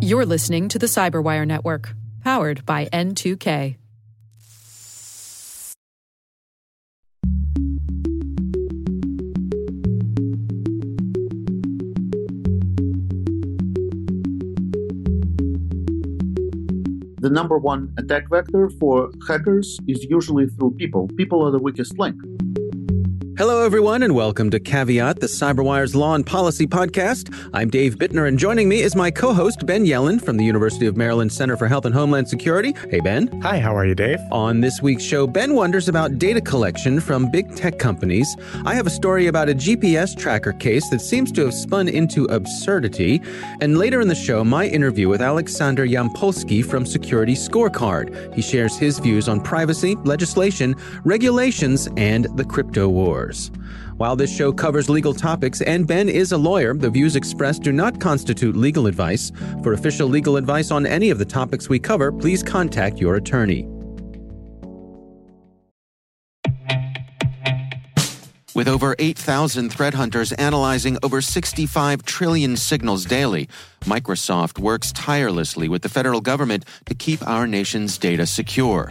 You're listening to the Cyberwire Network, powered by N2K. the number one attack vector for hackers is usually through people. People are the weakest link. Hello, everyone, and welcome to Caveat, the CyberWire's Law and Policy podcast. I'm Dave Bittner, and joining me is my co host, Ben Yelin from the University of Maryland Center for Health and Homeland Security. Hey, Ben. Hi, how are you, Dave? On this week's show, Ben wonders about data collection from big tech companies. I have a story about a GPS tracker case that seems to have spun into absurdity. And later in the show, my interview with Alexander Yampolskiy from Security Scorecard. He shares his views on privacy, legislation, regulations, and the crypto wars. While this show covers legal topics and Ben is a lawyer, the views expressed do not constitute legal advice. For official legal advice on any of the topics we cover, please contact your attorney. With over 8,000 threat hunters analyzing over 65 trillion signals daily, Microsoft works tirelessly with the federal government to keep our nation's data secure.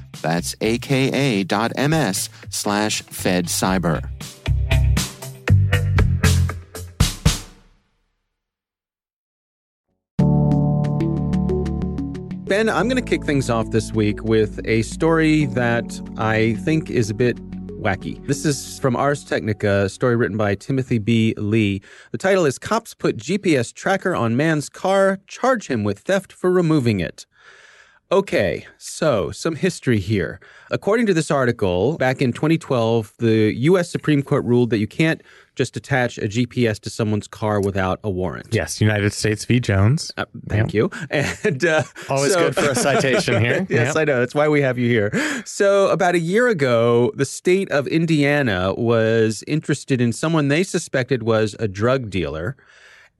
That's aka.ms slash fedcyber. Ben, I'm going to kick things off this week with a story that I think is a bit wacky. This is from Ars Technica, a story written by Timothy B. Lee. The title is Cops Put GPS Tracker on Man's Car, Charge Him with Theft for Removing It. Okay, so some history here. According to this article, back in 2012, the U.S. Supreme Court ruled that you can't just attach a GPS to someone's car without a warrant. Yes, United States v. Jones. Uh, thank you. And uh, always so, good for a citation here. yes, yep. I know. That's why we have you here. So, about a year ago, the state of Indiana was interested in someone they suspected was a drug dealer.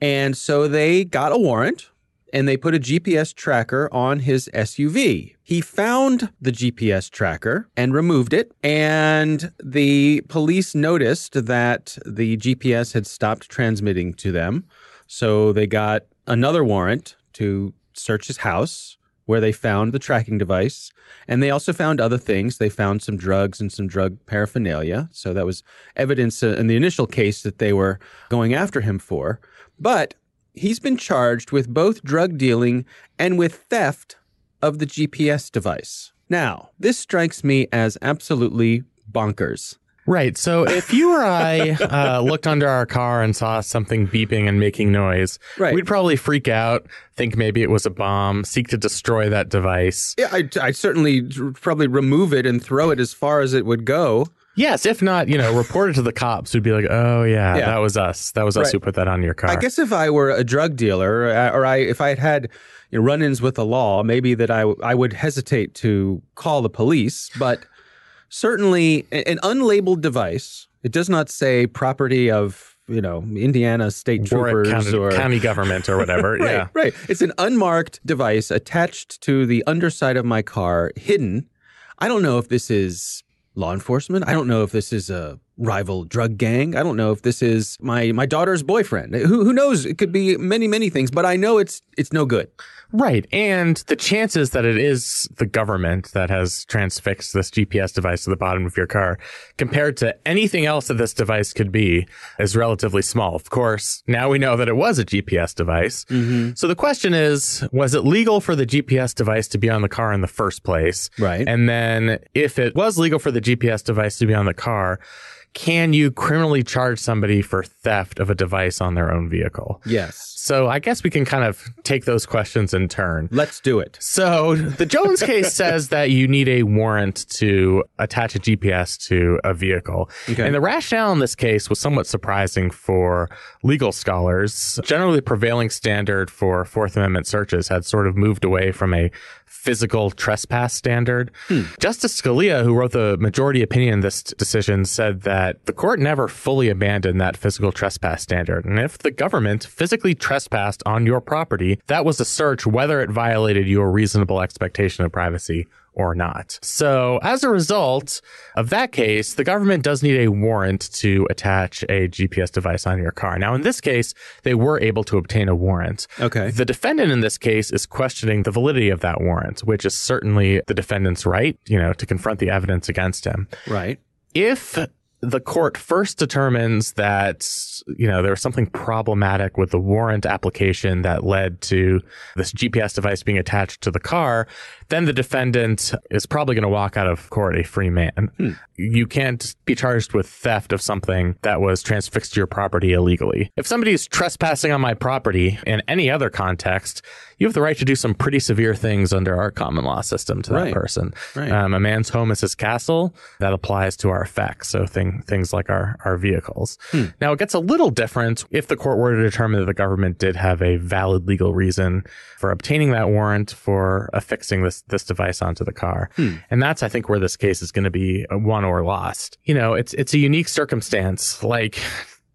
And so they got a warrant and they put a GPS tracker on his SUV. He found the GPS tracker and removed it, and the police noticed that the GPS had stopped transmitting to them. So they got another warrant to search his house where they found the tracking device. And they also found other things. They found some drugs and some drug paraphernalia. So that was evidence in the initial case that they were going after him for. But he's been charged with both drug dealing and with theft of the GPS device. Now, this strikes me as absolutely bonkers. Right. So if you or I uh, looked under our car and saw something beeping and making noise, right. we'd probably freak out, think maybe it was a bomb, seek to destroy that device. Yeah, I'd, I'd certainly probably remove it and throw it as far as it would go. Yes, if not, you know, report it to the cops who'd be like, "Oh yeah, yeah. that was us. That was us who put that on your car." I guess if I were a drug dealer, or I, if I had had you know, run-ins with the law, maybe that I I would hesitate to call the police. But certainly, an unlabeled device. It does not say property of you know Indiana state troopers county, or county government or whatever. right, yeah, right. It's an unmarked device attached to the underside of my car, hidden. I don't know if this is law enforcement. I don't know if this is a rival drug gang. I don't know if this is my my daughter's boyfriend. Who who knows? It could be many many things, but I know it's it's no good. Right. And the chances that it is the government that has transfixed this GPS device to the bottom of your car compared to anything else that this device could be is relatively small. Of course, now we know that it was a GPS device. Mm-hmm. So the question is, was it legal for the GPS device to be on the car in the first place? Right. And then if it was legal for the GPS device to be on the car, can you criminally charge somebody for theft of a device on their own vehicle? Yes. So I guess we can kind of take those questions in turn. Let's do it. So the Jones case says that you need a warrant to attach a GPS to a vehicle. Okay. And the rationale in this case was somewhat surprising for legal scholars. Generally, the prevailing standard for Fourth Amendment searches had sort of moved away from a physical trespass standard. Hmm. Justice Scalia, who wrote the majority opinion in this decision, said that the court never fully abandoned that physical trespass standard. And if the government physically trespassed on your property, that was a search whether it violated your reasonable expectation of privacy or not. So as a result of that case, the government does need a warrant to attach a GPS device on your car. Now, in this case, they were able to obtain a warrant. Okay. The defendant in this case is questioning the validity of that warrant, which is certainly the defendant's right, you know, to confront the evidence against him. Right. If the court first determines that you know there was something problematic with the warrant application that led to this GPS device being attached to the car, then the defendant is probably going to walk out of court a free man. You can't be charged with theft of something that was transfixed to your property illegally. If somebody is trespassing on my property in any other context, you have the right to do some pretty severe things under our common law system to that Right. person. Right. Um, a man's home is his castle. That applies to our effects. So thing, things like our, our vehicles. Now it gets a little different if the court were to determine that the government did have a valid legal reason for obtaining that warrant for affixing this, this device onto the car. Hmm. And that's, I think, where this case is going to be uh, won or lost. You know, it's, it's a unique circumstance. Like,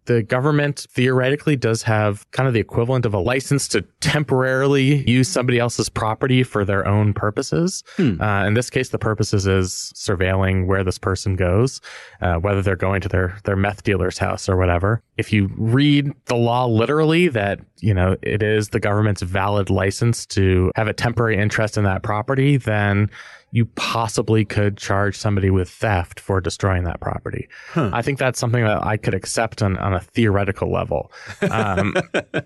the government theoretically does have kind of the equivalent of a license to temporarily use somebody else's property for their own purposes. Uh, in this case, the purposes is surveilling where this person goes, uh, whether they're going to their, their meth dealer's house or whatever. If you read the law literally that, you know, it is the government's valid license to have a temporary interest in that property, then you possibly could charge somebody with theft for destroying that property. I think that's something that I could accept on, on a theoretical level. Um,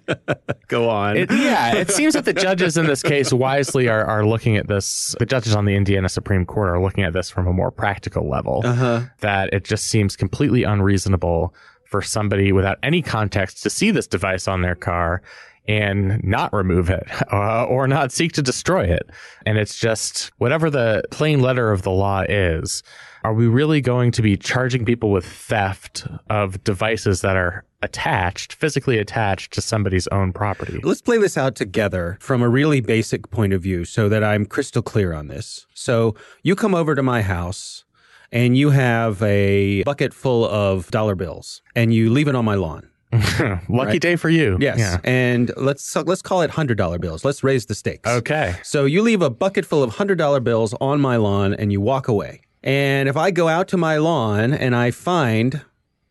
Go on. it, yeah, it seems that the judges in this case wisely are, are looking at this. The judges on the Indiana Supreme Court are looking at this from a more practical level. uh-huh. That it just seems completely unreasonable for somebody without any context to see this device on their car and not remove it uh, or not seek to destroy it. And it's just whatever the plain letter of the law is. Are we really going to be charging people with theft of devices that are attached, physically attached to somebody's own property? Let's play this out together from a really basic point of view so that I'm crystal clear on this. So you come over to my house and you have a bucket full of dollar bills and you leave it on my lawn. Lucky Right. day for you. Yes. Yeah. And let's so let's call it $100 bills. Let's raise the stakes. Okay. So you leave a bucket full of $100 bills on my lawn and you walk away. And if I go out to my lawn and I find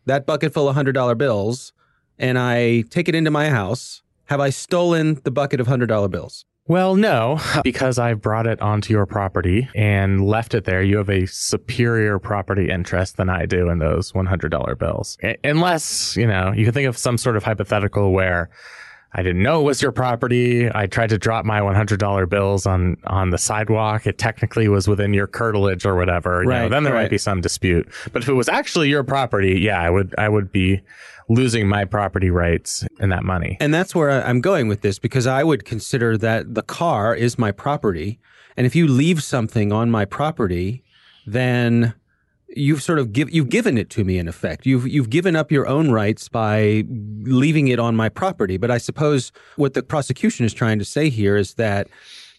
that bucket full of $100 bills and I take it into my house, have I stolen the bucket of $100 bills? Well, no, because I brought it onto your property and left it there. You have a superior property interest than I do in those $100 bills. Unless, you know, you can think of some sort of hypothetical where I didn't know it was your property. I tried to drop my $100 bills on, on the sidewalk. It technically was within your curtilage or whatever. You know, Right, then there right. might be some dispute. But if it was actually your property, yeah, I would, I would be losing my property rights and that money. And that's where I'm going with this because I would consider that the car is my property. And if you leave something on my property, then you've sort of give, you've given it to me in effect. You've you've given up your own rights by leaving it on my property. But I suppose what the prosecution is trying to say here is that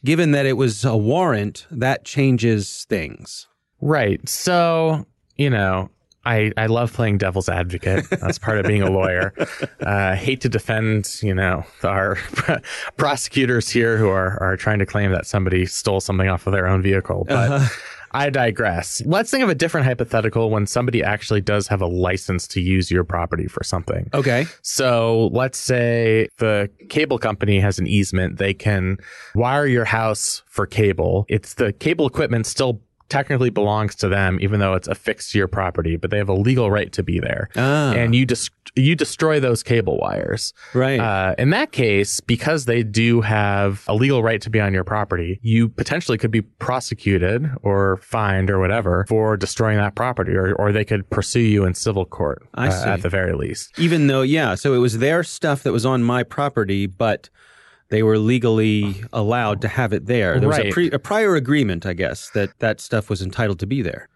given that it was a warrant, that changes things. Right. So, you know, I, I love playing devil's advocate. That's part of being a lawyer. Uh, hate to defend, you know, our prosecutors here who are, are trying to claim that somebody stole something off of their own vehicle. But I digress. Let's think of a different hypothetical when somebody actually does have a license to use your property for something. Okay. So let's say the cable company has an easement. They can wire your house for cable. It's the cable equipment still technically belongs to them, even though it's affixed to your property, but they have a legal right to be there. Ah. And you just you destroy those cable wires. Right. Uh, in that case, because they do have a legal right to be on your property, you potentially could be prosecuted or fined or whatever for destroying that property, or, or they could pursue you in civil court I uh, see. at the very least. Even though, yeah, so it was their stuff that was on my property, but they were legally allowed to have it there. There was a, pre, a prior agreement, I guess, that that stuff was entitled to be there.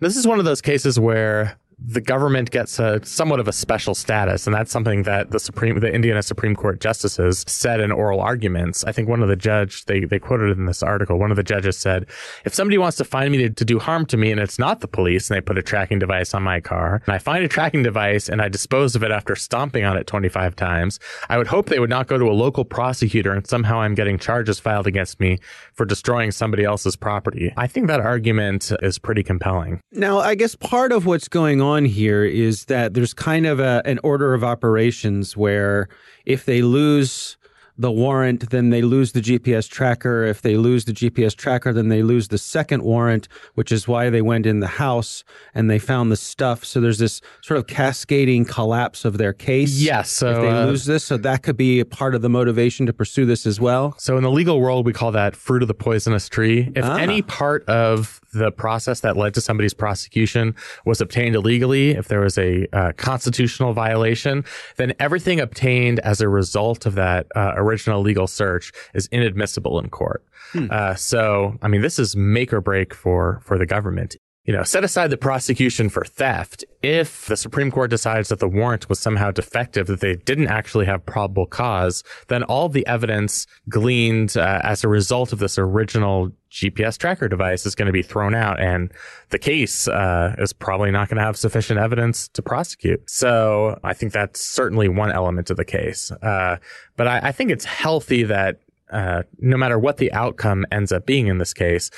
This is one of those cases where the government gets a somewhat of a special status, and that's something that the Supreme, the Indiana Supreme Court justices said in oral arguments. I think one of the judge they they quoted in this article. One of the judges said, "If somebody wants to find me to, to do harm to me, and it's not the police, and they put a tracking device on my car, and I find a tracking device and I dispose of it after stomping on it 25 times, I would hope they would not go to a local prosecutor and somehow I'm getting charges filed against me for destroying somebody else's property." I think that argument is pretty compelling. Now, I guess part of what's going on here is that there's kind of a, an order of operations where if they lose the warrant, then they lose the GPS tracker. If they lose the GPS tracker, then they lose the second warrant, which is why they went in the house and they found the stuff. So there's this sort of cascading collapse of their case. Yes. So, if they uh, lose this, so that could be a part of the motivation to pursue this as well. So in the legal world, we call that fruit of the poisonous tree. If Ah. any part of the process that led to somebody's prosecution was obtained illegally, if there was a uh, constitutional violation, then everything obtained as a result of that uh, original legal search is inadmissible in court. Uh, so, I mean, this is make or break for for the government. You know, set aside the prosecution for theft. If the Supreme Court decides that the warrant was somehow defective, that they didn't actually have probable cause, then all the evidence gleaned uh, as a result of this original GPS tracker device is going to be thrown out, and the case uh, is probably not going to have sufficient evidence to prosecute. So I think that's certainly one element of the case. Uh, but I, I think it's healthy that uh, no matter what the outcome ends up being in this case,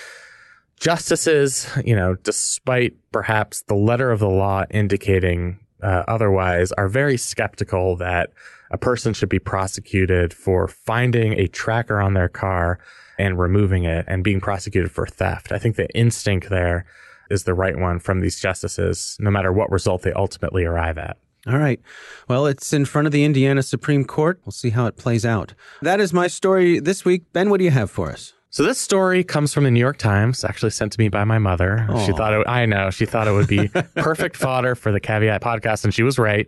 justices, you know, despite perhaps the letter of the law indicating uh, otherwise, are very skeptical that a person should be prosecuted for finding a tracker on their car and removing it and being prosecuted for theft. I think the instinct there is the right one from these justices, no matter what result they ultimately arrive at. All right. Well, it's in front of the Indiana Supreme Court. We'll see how it plays out. That is my story this week. Ben, what do you have for us? So this story comes from the New York Times, actually sent to me by my mother. She thought it, I know, she thought it would be perfect fodder for the Caveat podcast, and she was right.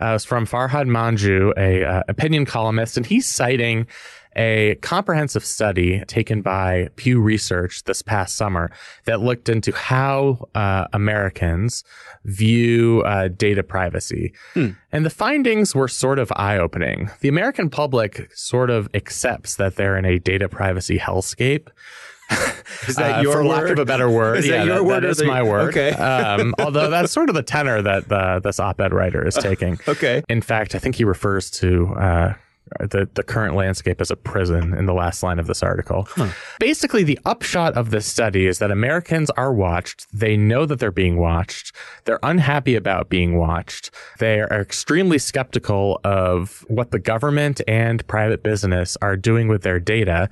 Uh, it was from Farhad Manjoo, a uh, opinion columnist, and he's citing a comprehensive study taken by Pew Research this past summer that looked into how uh, Americans view uh, data privacy. And the findings were sort of eye opening. The American public sort of accepts that they're in a data privacy hellscape. Is that Uh, your for lack of a better word? Is that yeah, your word or That is the- my word. Okay. um, although that's sort of the tenor that the, this op-ed writer is taking. Okay. In fact, I think he refers to uh, Uh, the the current landscape as a prison in the last line of this article. Basically, the upshot of this study is that Americans are watched. They know that they're being watched. They're unhappy about being watched. They are extremely skeptical of what the government and private business are doing with their data.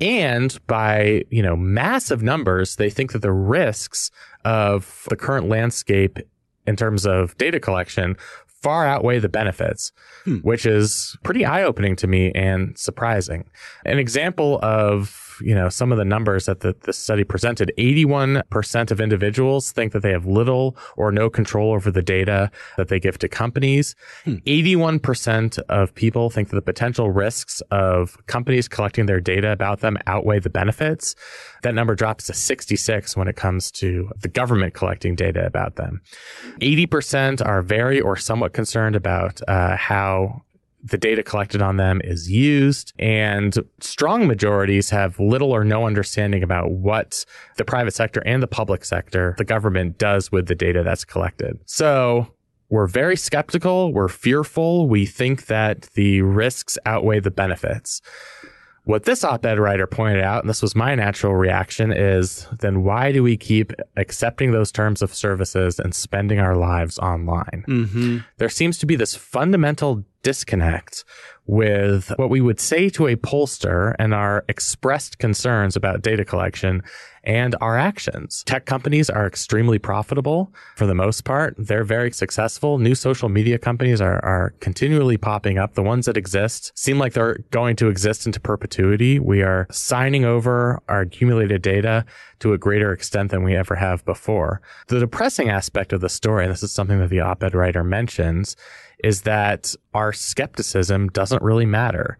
And by, you know, massive numbers, they think that the risks of the current landscape in terms of data collection far outweigh the benefits, Hmm. which is pretty eye opening to me and surprising. An example of you know some of the numbers that the, the study presented 81% of individuals think that they have little or no control over the data that they give to companies. 81% of people think that the potential risks of companies collecting their data about them outweigh the benefits. That number drops to 66 when it comes to the government collecting data about them. 80% are very or somewhat concerned about uh, how the data collected on them is used and strong majorities have little or no understanding about what the private sector and the public sector, the government does with the data that's collected. So we're very skeptical. We're fearful. We think that the risks outweigh the benefits. What this op ed writer pointed out, and this was my natural reaction, is then why do we keep accepting those terms of services and spending our lives online? Mm-hmm. there seems to be this fundamental disconnect with what we would say to a pollster and our expressed concerns about data collection and our actions. Tech companies are extremely profitable for the most part. They're very successful. New social media companies are, are continually popping up. The ones that exist seem like they're going to exist into perpetuity. We are signing over our accumulated data to a greater extent than we ever have before. The depressing aspect of the story, and this is something that the op-ed writer mentions, is that our skepticism doesn't really matter.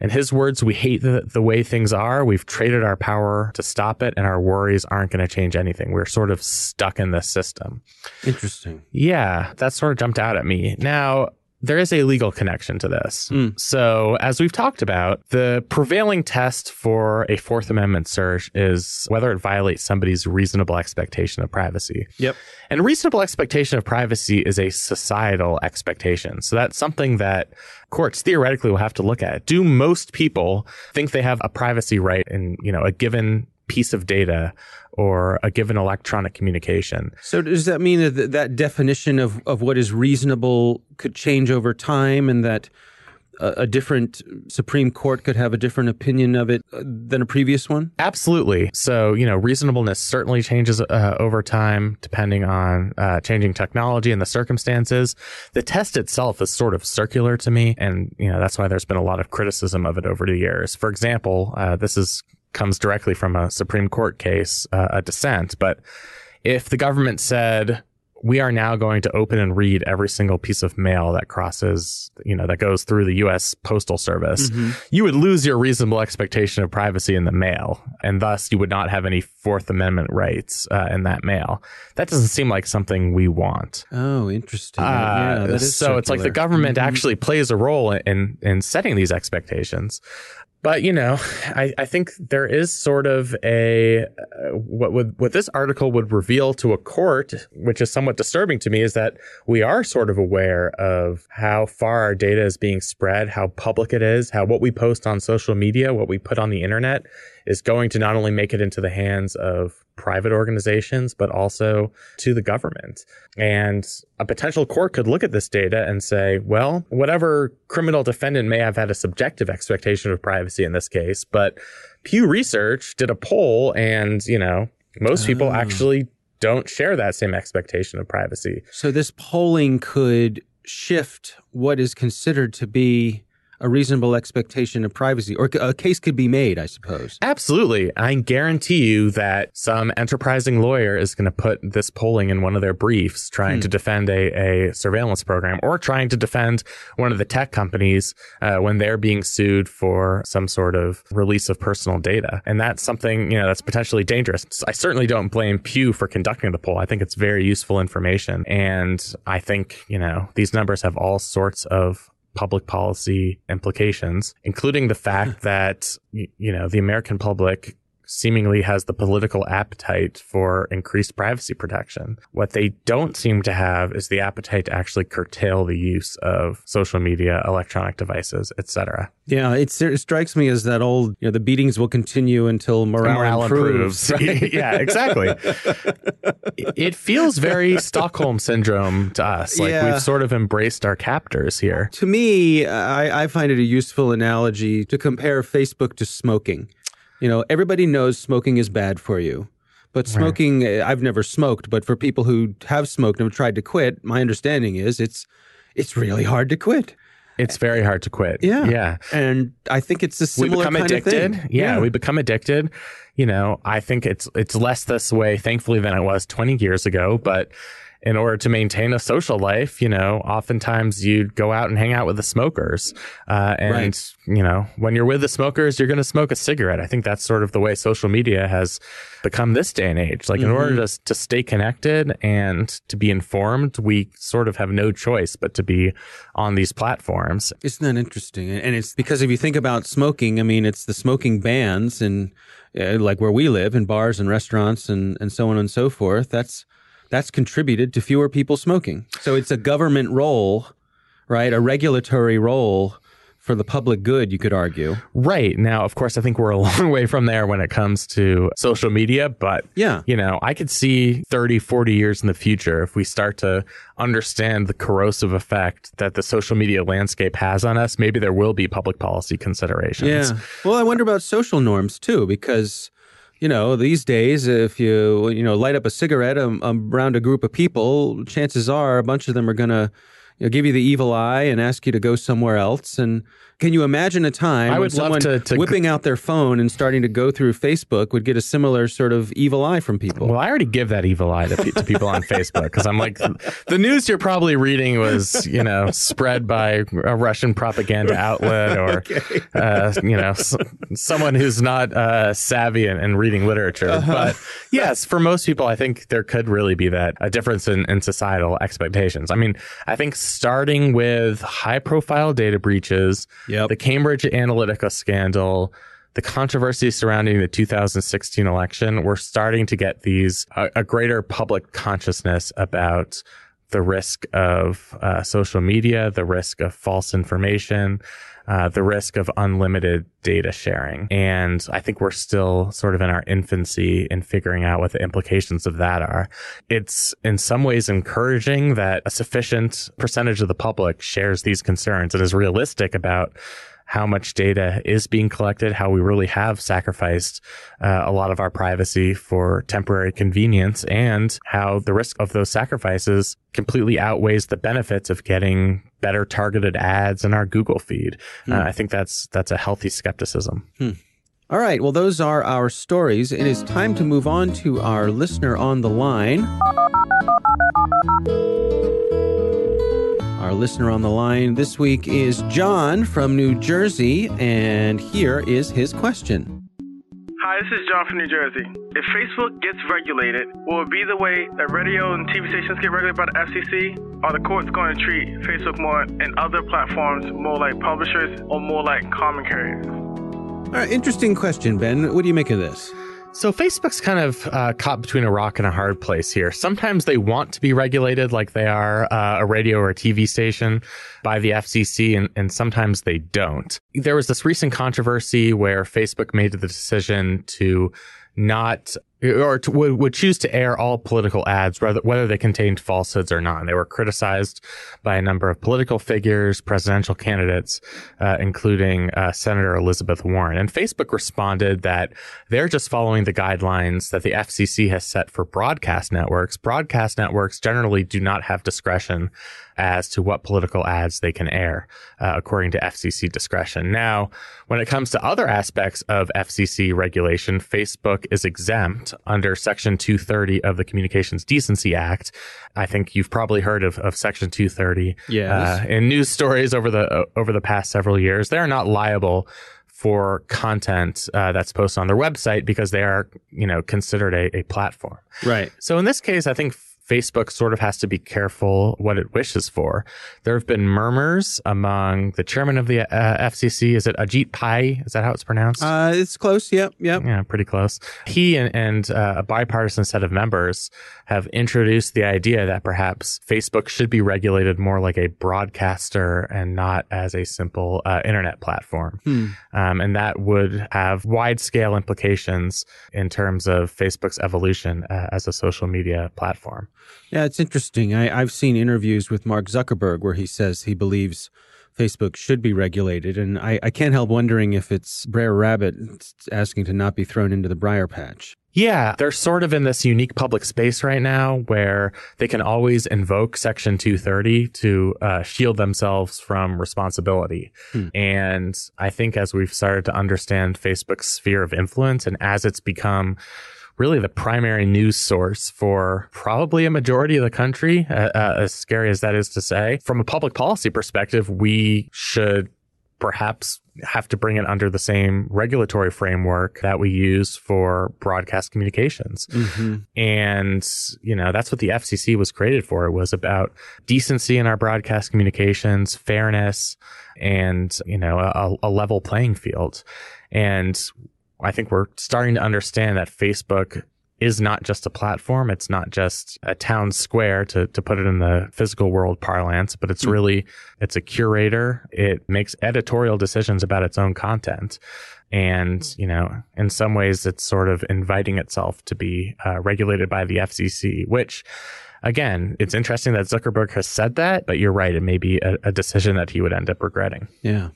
In his words, we hate the, the way things are. We've traded our power to stop it, and our worries aren't going to change anything. We're sort of stuck in this system. Interesting. Yeah, that sort of jumped out at me. Now, there is a legal connection to this. Mm. So, as we've talked about, the prevailing test for a Fourth Amendment search is whether it violates somebody's reasonable expectation of privacy. Yep. And reasonable expectation of privacy is a societal expectation. So, that's something that courts theoretically will have to look at. Do most people think they have a privacy right in, you know, a given piece of data or a given electronic communication. So does that mean that that definition of, of what is reasonable could change over time and that a, a different Supreme Court could have a different opinion of it uh, than a previous one? Absolutely. So, you know, reasonableness certainly changes uh, over time depending on uh, changing technology and the circumstances. The test itself is sort of circular to me. And, you know, that's why there's been a lot of criticism of it over the years. For example, uh, this is comes directly from a Supreme Court case, uh, a dissent. But if the government said, we are now going to open and read every single piece of mail that crosses, you know, that goes through the U.S. Postal Service, mm-hmm. you would lose your reasonable expectation of privacy in the mail, and thus you would not have any Fourth Amendment rights uh, in that mail. That doesn't seem like something we want. Oh, interesting. Uh, yeah, so circular. it's like the government mm-hmm. actually plays a role in in setting these expectations. But you know, I, I think there is sort of a uh, what would what this article would reveal to a court, which is somewhat disturbing to me, is that we are sort of aware of how far our data is being spread, how public it is, how what we post on social media, what we put on the internet is going to not only make it into the hands of private organizations, but also to the government. And a potential court could look at this data and say, well, whatever criminal defendant may have had a subjective expectation of privacy in this case, but Pew Research did a poll and, you know, most people oh. actually don't share that same expectation of privacy. So this polling could shift what is considered to be a reasonable expectation of privacy, or a case could be made, I suppose. Absolutely. I guarantee you that some enterprising lawyer is going to put this polling in one of their briefs trying hmm. to defend a, a surveillance program or trying to defend one of the tech companies uh, when they're being sued for some sort of release of personal data. And that's something, you know, that's potentially dangerous. I certainly don't blame Pew for conducting the poll. I think it's very useful information. And I think, you know, these numbers have all sorts of public policy implications, including the fact that, you know, the American public seemingly has the political appetite for increased privacy protection. What they don't seem to have is the appetite to actually curtail the use of social media, electronic devices, etc. Yeah, it strikes me as that old, you know, the beatings will continue until morale, morale improves. improves. Right? yeah, exactly. it feels very Stockholm syndrome to us. Like yeah. we've sort of embraced our captors here. To me, I, I find it a useful analogy to compare Facebook to smoking. You know, everybody knows smoking is bad for you. But smoking, right. I've never smoked, but for people who have smoked and have tried to quit, my understanding is it's it's really hard to quit. It's very hard to quit. Yeah. Yeah. And I think it's a similar we become kind addicted. of thing. Yeah, yeah, we become addicted. You know, I think it's it's less this way, thankfully, than it was 20 years ago. But in order to maintain a social life, you know, oftentimes you'd go out and hang out with the smokers. Uh, and, right. you know, when you're with the smokers, you're going to smoke a cigarette. I think that's sort of the way social media has become this day and age. Like, mm-hmm. in order to, to stay connected and to be informed, we sort of have no choice but to be on these platforms. Isn't that interesting? And it's because if you think about smoking, I mean, it's the smoking bans and uh, like where we live in bars and restaurants and, and so on and so forth. That's, that's contributed to fewer people smoking. So it's a government role, right? A regulatory role for the public good, you could argue. Right. Now, of course, I think we're a long way from there when it comes to social media, but yeah, you know, I could see 30, 40 years in the future if we start to understand the corrosive effect that the social media landscape has on us, maybe there will be public policy considerations. Yeah. Well, I wonder about social norms too, because you know, these days, if you you know light up a cigarette um, um, around a group of people, chances are a bunch of them are going to you know, give you the evil eye and ask you to go somewhere else. And can you imagine a time I when would love someone to- to- whipping out their phone and starting to go through Facebook would get a similar sort of evil eye from people? Well, I already give that evil eye to, to people on Facebook because I'm like, the news you're probably reading was, you know, spread by a Russian propaganda outlet or, uh, you know, s- someone who's not uh, savvy in, in reading literature. Uh-huh. But yes, for most people, I think there could really be that a difference in, in societal expectations. I mean, I think starting with high profile data breaches, Yep. the Cambridge Analytica scandal, the controversy surrounding the 2016 election, we're starting to get these a, a greater public consciousness about the risk of uh, social media, the risk of false information, uh, the risk of unlimited data sharing. And I think we're still sort of in our infancy in figuring out what the implications of that are. It's in some ways encouraging that a sufficient percentage of the public shares these concerns and is realistic about how much data is being collected, how we really have sacrificed uh, a lot of our privacy for temporary convenience, and how the risk of those sacrifices completely outweighs the benefits of getting better targeted ads in our Google feed. Uh, I think that's that's a healthy skepticism. All right. Well, those are our stories. It is time to move on to our listener on the line. Our listener on the line this week is John from New Jersey, and here is his question. Hi, this is John from New Jersey. If Facebook gets regulated, will it be the way that radio and TV stations get regulated by the FCC? Are the courts going to treat Facebook more and other platforms more like publishers or more like common carriers? All right, interesting question, Ben. What do you make of this? So Facebook's kind of uh, caught between a rock and a hard place here. Sometimes they want to be regulated like they are uh, a radio or a TV station by the FCC, and, and sometimes they don't. There was this recent controversy where Facebook made the decision to not or to, would, would choose to air all political ads, whether, whether they contained falsehoods or not. And they were criticized by a number of political figures, presidential candidates, uh, including uh, Senator Elizabeth Warren. And Facebook responded that they're just following the guidelines that the FCC has set for broadcast networks. Broadcast networks generally do not have discretion as to what political ads they can air, uh, according to FCC discretion. Now, when it comes to other aspects of FCC regulation, Facebook is exempt under Section 230 of the Communications Decency Act. I think you've probably heard of, of Section 230 Yes. uh, in news stories over the uh, over the past several years. They're not liable for content uh, that's posted on their website because they are, you know, considered a, a platform. Right. So in this case, I think Facebook sort of has to be careful what it wishes for. There have been murmurs among the chairman of the uh, FCC. Is it Ajit Pai? Is that how it's pronounced? Uh, it's close. Yep. Yep. yeah, pretty close. He and, and uh, a bipartisan set of members have introduced the idea that perhaps Facebook should be regulated more like a broadcaster and not as a simple uh, internet platform. Hmm. Um, and that would have wide scale implications in terms of Facebook's evolution uh, as a social media platform. Yeah, it's interesting. I, I've seen interviews with Mark Zuckerberg where he says he believes Facebook should be regulated. And I, I can't help wondering if it's Brer Rabbit asking to not be thrown into the briar patch. Yeah, they're sort of in this unique public space right now where they can always invoke Section 230 to uh, shield themselves from responsibility. Hmm. And I think as we've started to understand Facebook's sphere of influence and as it's become really the primary news source for probably a majority of the country, uh, uh, as scary as that is to say, from a public policy perspective, we should perhaps have to bring it under the same regulatory framework that we use for broadcast communications. Mm-hmm. And, you know, that's what the FCC was created for. It was about decency in our broadcast communications, fairness, and, you know, a, a level playing field. And I think we're starting to understand that Facebook is not just a platform. It's not just a town square to, to put it in the physical world parlance, but it's really, it's a curator. It makes editorial decisions about its own content. And, you know, in some ways it's sort of inviting itself to be uh, regulated by the FCC, which again, it's interesting that Zuckerberg has said that, but you're right. It may be a, a decision that he would end up regretting. Yeah.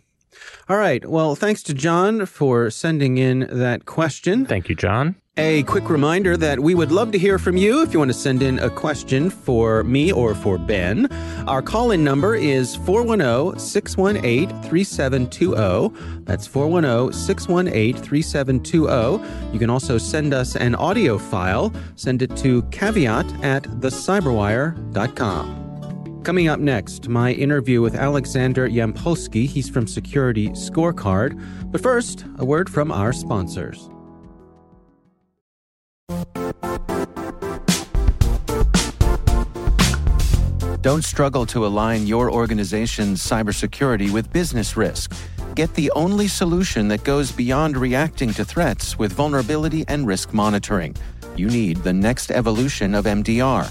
All right. Well, thanks to John for sending in that question. Thank you, John. A quick reminder that we would love to hear from you if you want to send in a question for me or for Ben. Our call in number is 410 618 3720. That's 410 618 3720. You can also send us an audio file. Send it to caveat at thecyberwire.com. Coming up next, my interview with Alexander Yampolskiy. He's from Security Scorecard. But first, a word from our sponsors. Don't struggle to align your organization's cybersecurity with business risk. Get the only solution that goes beyond reacting to threats with vulnerability and risk monitoring. You need the next evolution of MDR,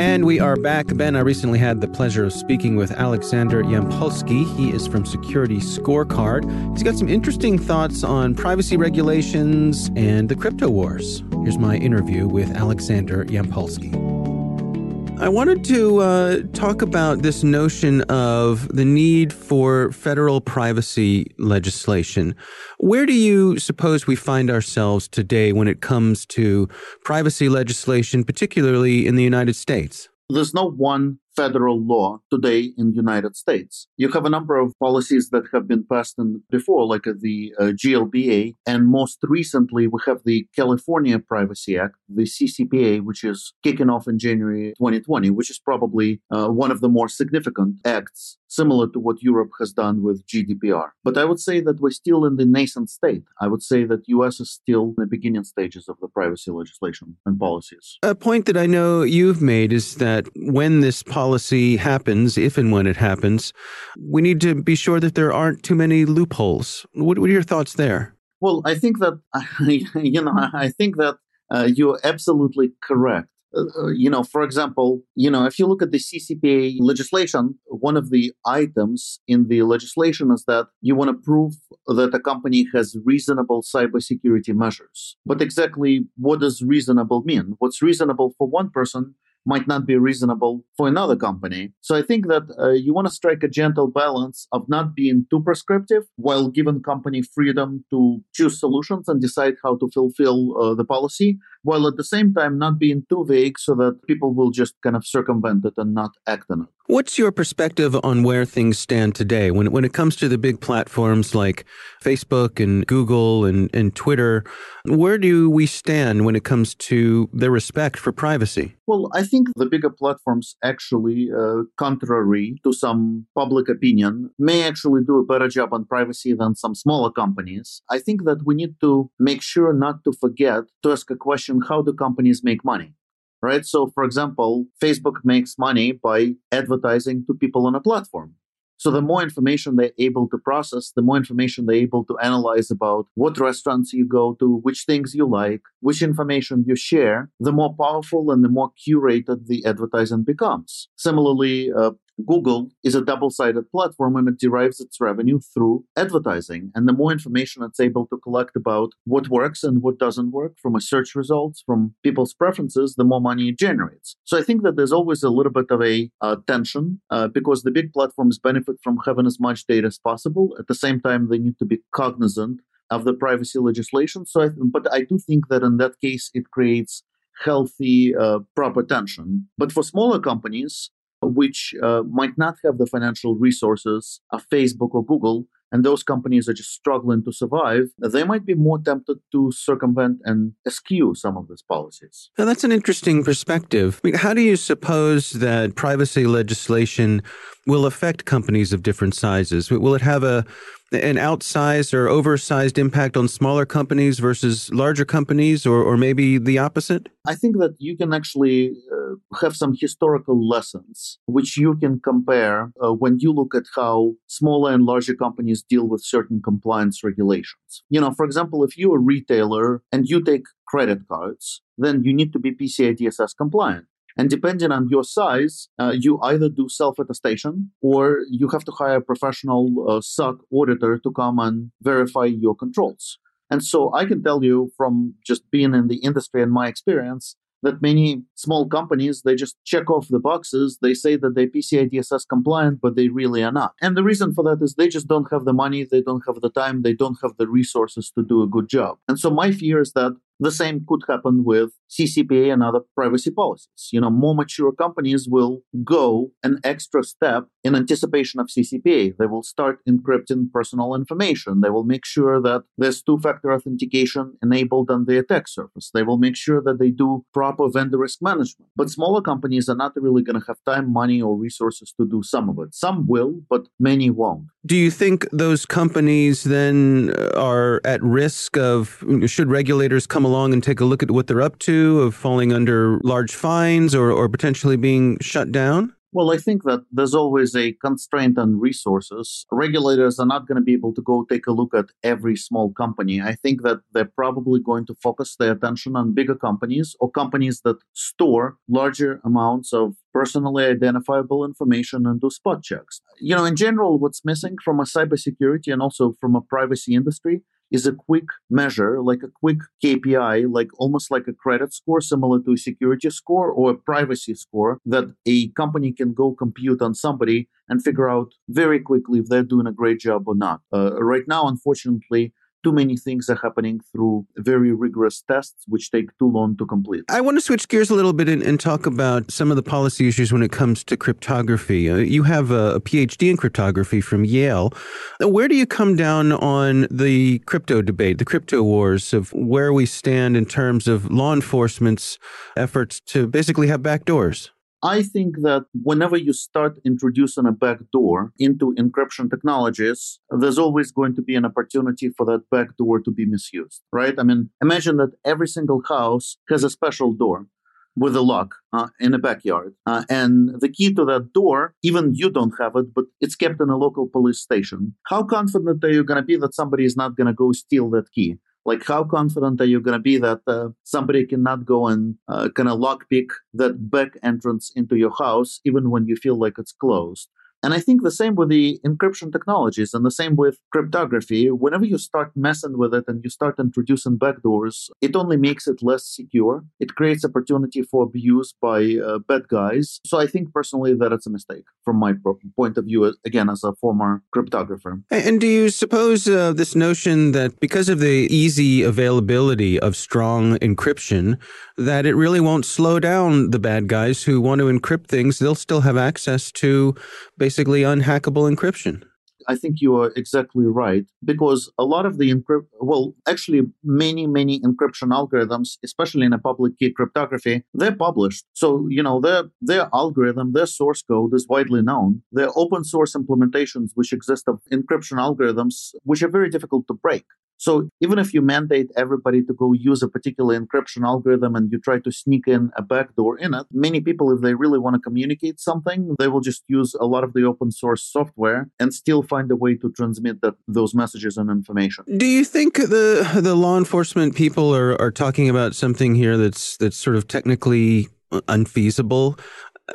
And we are back. Ben, I recently had the pleasure of speaking with Alexander Yampolskiy. He is from Security Scorecard. He's got some interesting thoughts on privacy regulations and the crypto wars. Here's my interview with Alexander Yampolskiy. I wanted to uh, talk about this notion of the need for federal privacy legislation. Where do you suppose we find ourselves today when it comes to privacy legislation, particularly in the United States? There's no one federal law today in the United States. You have a number of policies that have been passed in before, like uh, the uh, GLBA, and most recently we have the California Privacy Act, the CCPA, which is kicking off in January 2020, which is probably uh, one of the more significant acts similar to what Europe has done with GDPR. But I would say that we're still in the nascent state. I would say that US is still in the beginning stages of the privacy legislation and policies. A point that I know you've made is that when this policy happens, if and when it happens, we need to be sure that there aren't too many loopholes. What, what are your thoughts there? Well, I think that you know, I think that uh, you're absolutely correct. Uh, uh, you know, for example, you know, if you look at the CCPA legislation, one of the items in the legislation is that you want to prove that a company has reasonable cybersecurity measures. But exactly what does reasonable mean? What's reasonable for one person might not be reasonable for another company. So I think that uh, you want to strike a gentle balance of not being too prescriptive while giving company freedom to choose solutions and decide how to fulfill uh, the policy, while at the same time not being too vague so that people will just kind of circumvent it and not act on it. What's your perspective on where things stand today when when it comes to the big platforms like Facebook and Google and, and Twitter? Where do we stand when it comes to their respect for privacy? Well, I think the bigger platforms actually, uh, contrary to some public opinion, may actually do a better job on privacy than some smaller companies. I think that we need to make sure not to forget to ask a question how do companies make money? Right? So, for example, Facebook makes money by advertising to people on a platform. So, the more information they're able to process, the more information they're able to analyze about what restaurants you go to, which things you like, which information you share, the more powerful and the more curated the advertising becomes. Similarly, uh, Google is a double sided platform and it derives its revenue through advertising. And the more information it's able to collect about what works and what doesn't work from a search results, from people's preferences, the more money it generates. So I think that there's always a little bit of a uh, tension uh, because the big platforms benefit from having as much data as possible. At the same time, they need to be cognizant of the privacy legislation. So, I, but I do think that in that case, it creates healthy, uh, proper tension. But for smaller companies, which uh, might not have the financial resources of Facebook or Google, and those companies are just struggling to survive, they might be more tempted to circumvent and eschew some of these policies. Now, that's an interesting perspective. I mean, how do you suppose that privacy legislation will affect companies of different sizes? Will it have a an outsized or oversized impact on smaller companies versus larger companies, or, or maybe the opposite? I think that you can actually uh, have some historical lessons which you can compare uh, when you look at how smaller and larger companies deal with certain compliance regulations. You know, for example, if you're a retailer and you take credit cards, then you need to be PCI DSS compliant. And depending on your size, uh, you either do self attestation or you have to hire a professional uh, SOC auditor to come and verify your controls. And so I can tell you from just being in the industry and my experience that many small companies they just check off the boxes. They say that they're pci dss compliant but they really are not. And the reason for that is they just don't have the money they don't have the time they don't have the resources to do a good job. And so my fear is that the same could happen with CCPA and other privacy policies. You know, more mature companies will go an extra step in anticipation of CCPA. They will start encrypting personal information. They will make sure that there's two-factor authentication enabled on the attack surface. They will make sure that they do proper vendor risk management. But smaller companies are not really going to have time, money, or resources to do some of it. Some will, but many won't. Do you think those companies then are at risk of should regulators come along and take a look at what they're up to, of falling under large fines or, or potentially being shut down? Well, I think that there's always a constraint on resources. Regulators are not going to be able to go take a look at every small company. I think that they're probably going to focus their attention on bigger companies or companies that store larger amounts of personally identifiable information and do spot checks. You know, in general, what's missing from a cybersecurity and also from a privacy industry is a quick measure, like a quick KPI, like almost like a credit score, similar to a security score or a privacy score that a company can go compute on somebody and figure out very quickly if they're doing a great job or not. Uh, right now, unfortunately, too many things are happening through very rigorous tests, which take too long to complete. I want to switch gears a little bit and, and talk about some of the policy issues when it comes to cryptography. Uh, you have a, a, PhD in cryptography from Yale. Uh, where do you come down on the crypto debate, the crypto wars of where we stand in terms of law enforcement's efforts to basically have backdoors? I think that whenever you start introducing a backdoor into encryption technologies, there's always going to be an opportunity for that backdoor to be misused, right? I mean, imagine that every single house has a special door with a lock uh, in a backyard. Uh, and the key to that door, even you don't have it, but it's kept in a local police station. How confident are you going to be that somebody is not going to go steal that key? Like, how confident are you going to be that uh, somebody cannot go and uh, kind of lockpick that back entrance into your house, even when you feel like it's closed? And I think the same with the encryption technologies and the same with cryptography. Whenever you start messing with it and you start introducing backdoors, it only makes it less secure. It creates opportunity for abuse by uh, bad guys. So I think personally that it's a mistake from my point of view, again, as a former cryptographer. And do you suppose uh, this notion that because of the easy availability of strong encryption, that it really won't slow down the bad guys who want to encrypt things? They'll still have access to basically unhackable encryption. I think you are exactly right because a lot of the well, actually, many, many encryption algorithms, especially in a public key cryptography, they're published. So, you know, their, their algorithm, their source code is widely known. They're open source implementations which exist of encryption algorithms, which are very difficult to break. So even if you mandate everybody to go use a particular encryption algorithm and you try to sneak in a backdoor in it, many people, if they really want to communicate something, they will just use a lot of the open source software and still find a way to transmit that those messages and information. Do you think the the law enforcement people are, are talking about something here that's that's sort of technically unfeasible?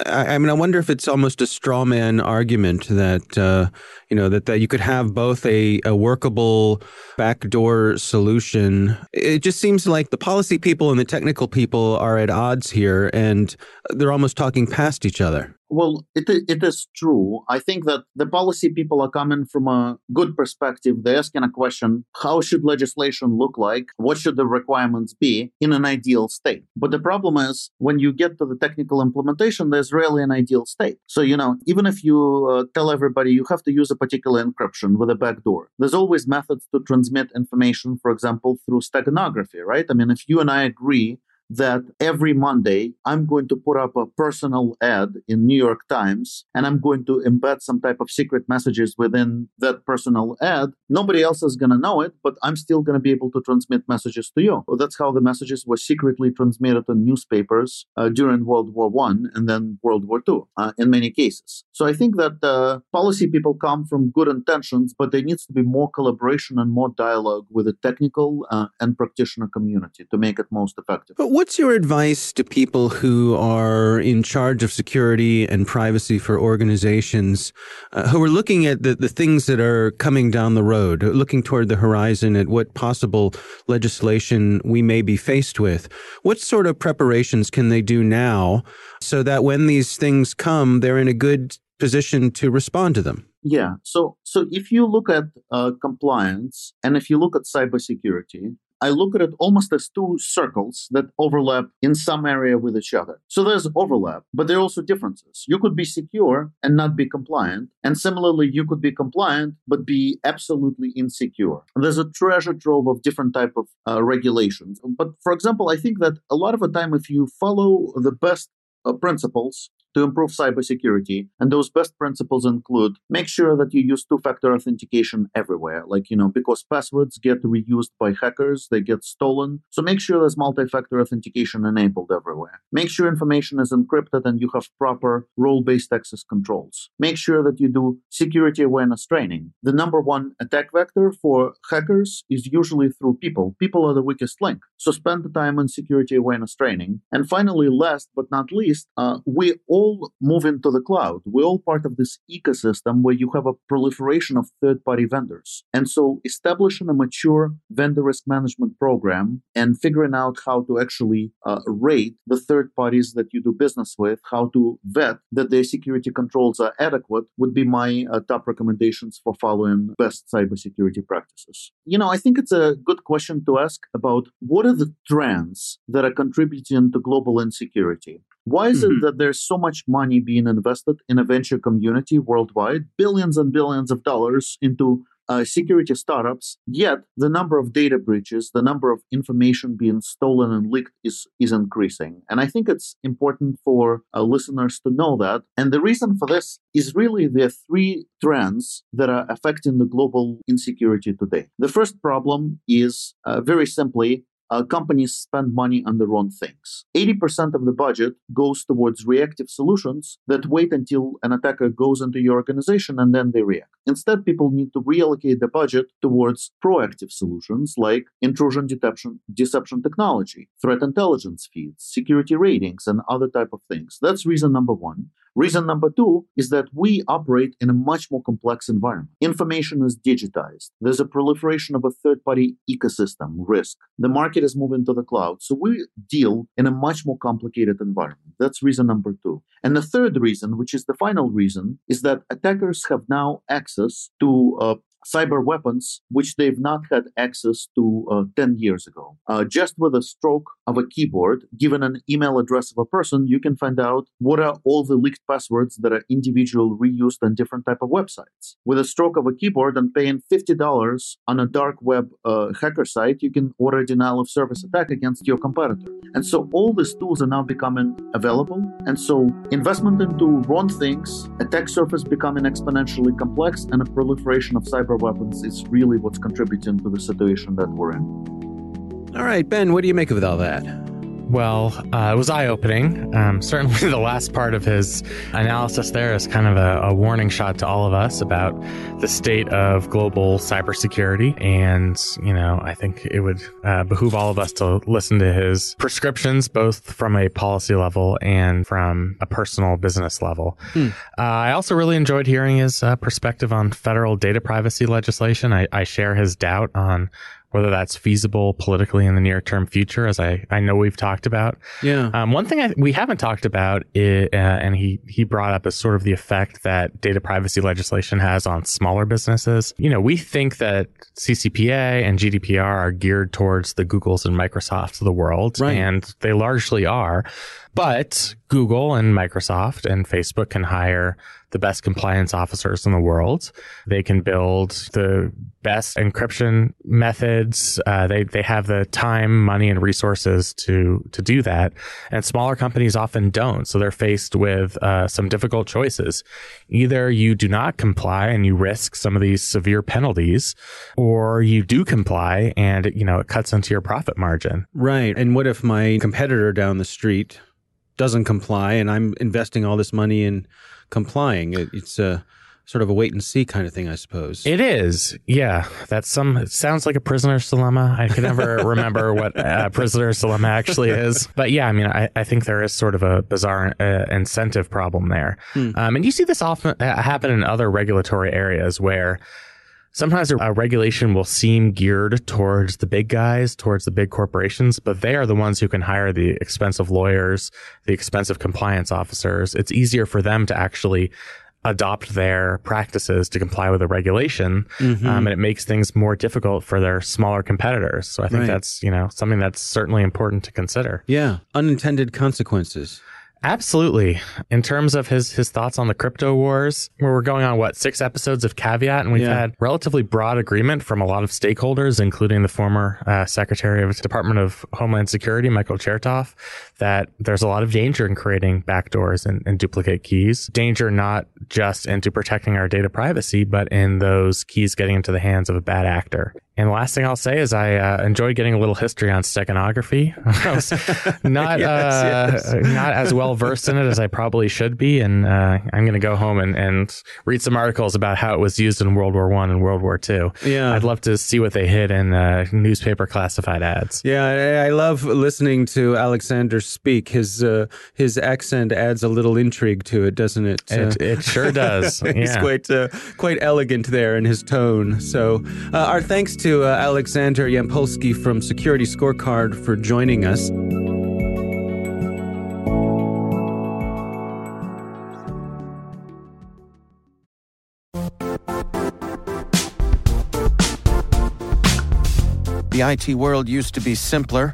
I, I, mean, I wonder if it's almost a straw man argument that uh, you know that, that you could have both a, a workable backdoor solution. It just seems like the policy people and the technical people are at odds here, and they're almost talking past each other. Well, it, it is true. I think that the policy people are coming from a good perspective. They're asking a question how should legislation look like? What should the requirements be in an ideal state? But the problem is when you get to the technical implementation, there's rarely an ideal state. So, you know, even if you uh, tell everybody you have to use a particular encryption with a backdoor, there's always methods to transmit information, for example, through steganography, right? I mean, if you and I agree that every Monday I'm going to put up a personal ad in New York Times and I'm going to embed some type of secret messages within that personal ad. Nobody else is going to know it, but I'm still going to be able to transmit messages to you. That's how the messages were secretly transmitted in newspapers uh, during World War One and then World War Two uh, in many cases. So I think that uh, policy people come from good intentions, but there needs to be more collaboration and more dialogue with the technical uh, and practitioner community to make it most effective. But what's your advice to people who are in charge of security and privacy for organizations uh, who are looking at the, the things that are coming down the road, looking toward the horizon at what possible legislation we may be faced with? What sort of preparations can they do now so that when these things come, they're in a good position to respond to them? Yeah. So, so if you look at uh, compliance and if you look at cybersecurity, I look at it almost as two circles that overlap in some area with each other. So there's overlap, but there are also differences. You could be secure and not be compliant. And similarly, you could be compliant, but be absolutely insecure. There's a treasure trove of different type of uh, regulations. But for example, I think that a lot of the time, if you follow the best uh, principles to improve cybersecurity. And those best principles include make sure that you use two factor authentication everywhere. Like, you know, because passwords get reused by hackers, they get stolen. So make sure there's multi factor authentication enabled everywhere. Make sure information is encrypted and you have proper role based access controls. Make sure that you do security awareness training. The number one attack vector for hackers is usually through people. People are the weakest link. So spend the time on security awareness training. And finally, last but not least, uh, we all all move into the cloud. We're all part of this ecosystem where you have a proliferation of third party vendors. And so establishing a mature vendor risk management program and figuring out how to actually uh, rate the third parties that you do business with, how to vet that their security controls are adequate would be my uh, top recommendations for following best cybersecurity practices. You know, I think it's a good question to ask about what are the trends that are contributing to global insecurity. Why is mm-hmm. it that there's so much money being invested in a venture community worldwide, billions and billions of dollars into uh, security startups, yet the number of data breaches, the number of information being stolen and leaked is, is increasing. And I think it's important for uh, listeners to know that. And the reason for this is really the three trends that are affecting the global insecurity today. The first problem is uh, very simply uh, companies spend money on the wrong things. 80% of the budget goes towards reactive solutions that wait until an attacker goes into your organization and then they react. Instead, people need to reallocate the budget towards proactive solutions like intrusion detection, deception technology, threat intelligence feeds, security ratings, and other type of things. That's reason number one. Reason number two is that we operate in a much more complex environment. Information is digitized. There's a proliferation of a third party ecosystem risk. The market is moving to the cloud. So we deal in a much more complicated environment. That's reason number two. And the third reason, which is the final reason, is that attackers have now access to uh, cyber weapons which they've not had access to uh, 10 years ago. Uh, just with a stroke of a keyboard, given an email address of a person, you can find out what are all the leaked passwords that are individual reused on different type of websites. With a stroke of a keyboard and paying $50 on a dark web uh, hacker site, you can order a denial of service attack against your competitor. And so all these tools are now becoming available. And so investment into wrong things, attack surface becoming exponentially complex, and a proliferation of cyber weapons is really what's contributing to the situation that we're in. All right, Ben, what do you make of all that? Well, uh, it was eye opening. Um, certainly, the last part of his analysis there is kind of a, a, warning shot to all of us about the state of global cybersecurity. And, you know, I think it would uh, behoove all of us to listen to his prescriptions, both from a policy level and from a personal business level. Hmm. Uh, I also really enjoyed hearing his uh, perspective on federal data privacy legislation. I, I share his doubt on whether that's feasible politically in the near term future, as I, I know we've talked about. Yeah. Um, one thing I, we haven't talked about, is, uh, and he, he brought up, is sort of the effect that data privacy legislation has on smaller businesses. You know, we think that CCPA and GDPR are geared towards the Googles and Microsofts of the world, Right. and they largely are. But Google and Microsoft and Facebook can hire the best compliance officers in the world. They can build the best encryption methods. Uh, they they have the time, money, and resources to to do that. And smaller companies often don't. So they're faced with uh, some difficult choices. Either you do not comply and you risk some of these severe penalties, or you do comply and you know it cuts into your profit margin. Right. And what if my competitor down the street doesn't comply and I'm investing all this money in complying? It, it's a sort of a wait and see kind of thing, I suppose. It is, yeah. That's some. It sounds like a prisoner's dilemma. I can never remember what a prisoner's dilemma actually is, but yeah, I mean, I, I think there is sort of a bizarre uh, incentive problem there, um, and you see this often uh, happen in other regulatory areas where. Sometimes a, a regulation will seem geared towards the big guys, towards the big corporations, but they are the ones who can hire the expensive lawyers, the expensive compliance officers. It's easier for them to actually adopt their practices to comply with the regulation, Mm-hmm. um, and it makes things more difficult for their smaller competitors. So I think Right. that's you know something that's certainly important to consider. yeah. Unintended consequences. Absolutely. In terms of his his thoughts on the crypto wars, where we're going on what six episodes of caveat, and we've Yeah. had relatively broad agreement from a lot of stakeholders, including the former uh, Secretary of the Department of Homeland Security, Michael Chertoff, that there's a lot of danger in creating backdoors and, and duplicate keys. Danger not just into protecting our data privacy, but in those keys getting into the hands of a bad actor. And the last thing I'll say is I uh, enjoyed getting a little history on steganography. I was not Yes, uh, not as well versed in it as I probably should be, and uh, I'm going to go home and, and read some articles about how it was used in World War One and World War Two. Yeah. I'd love to see what they hid in uh, newspaper classified ads. Yeah, I, I love listening to Alexander speak. His uh, his accent adds a little intrigue to it, doesn't it? It, it sure does. He's yeah. quite uh, quite elegant there in his tone. So, uh, our thanks to uh, Alexander Yampolskiy from Security Scorecard for joining us. The IT world used to be simpler.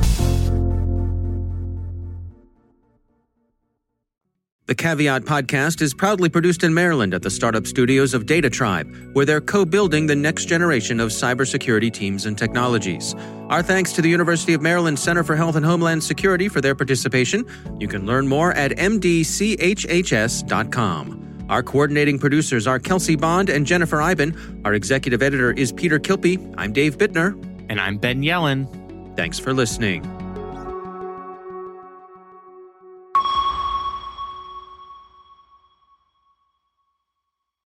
The Caveat podcast is proudly produced in Maryland at the startup studios of Data Tribe, where they're co building the next generation of cybersecurity teams and technologies. Our thanks to the University of Maryland Center for Health and Homeland Security for their participation. You can learn more at mdchhs.com. Our coordinating producers are Kelsey Bond and Jennifer Eiben. Our executive editor is Peter Kilpe. I'm Dave Bittner. And I'm Ben Yelin. Thanks for listening.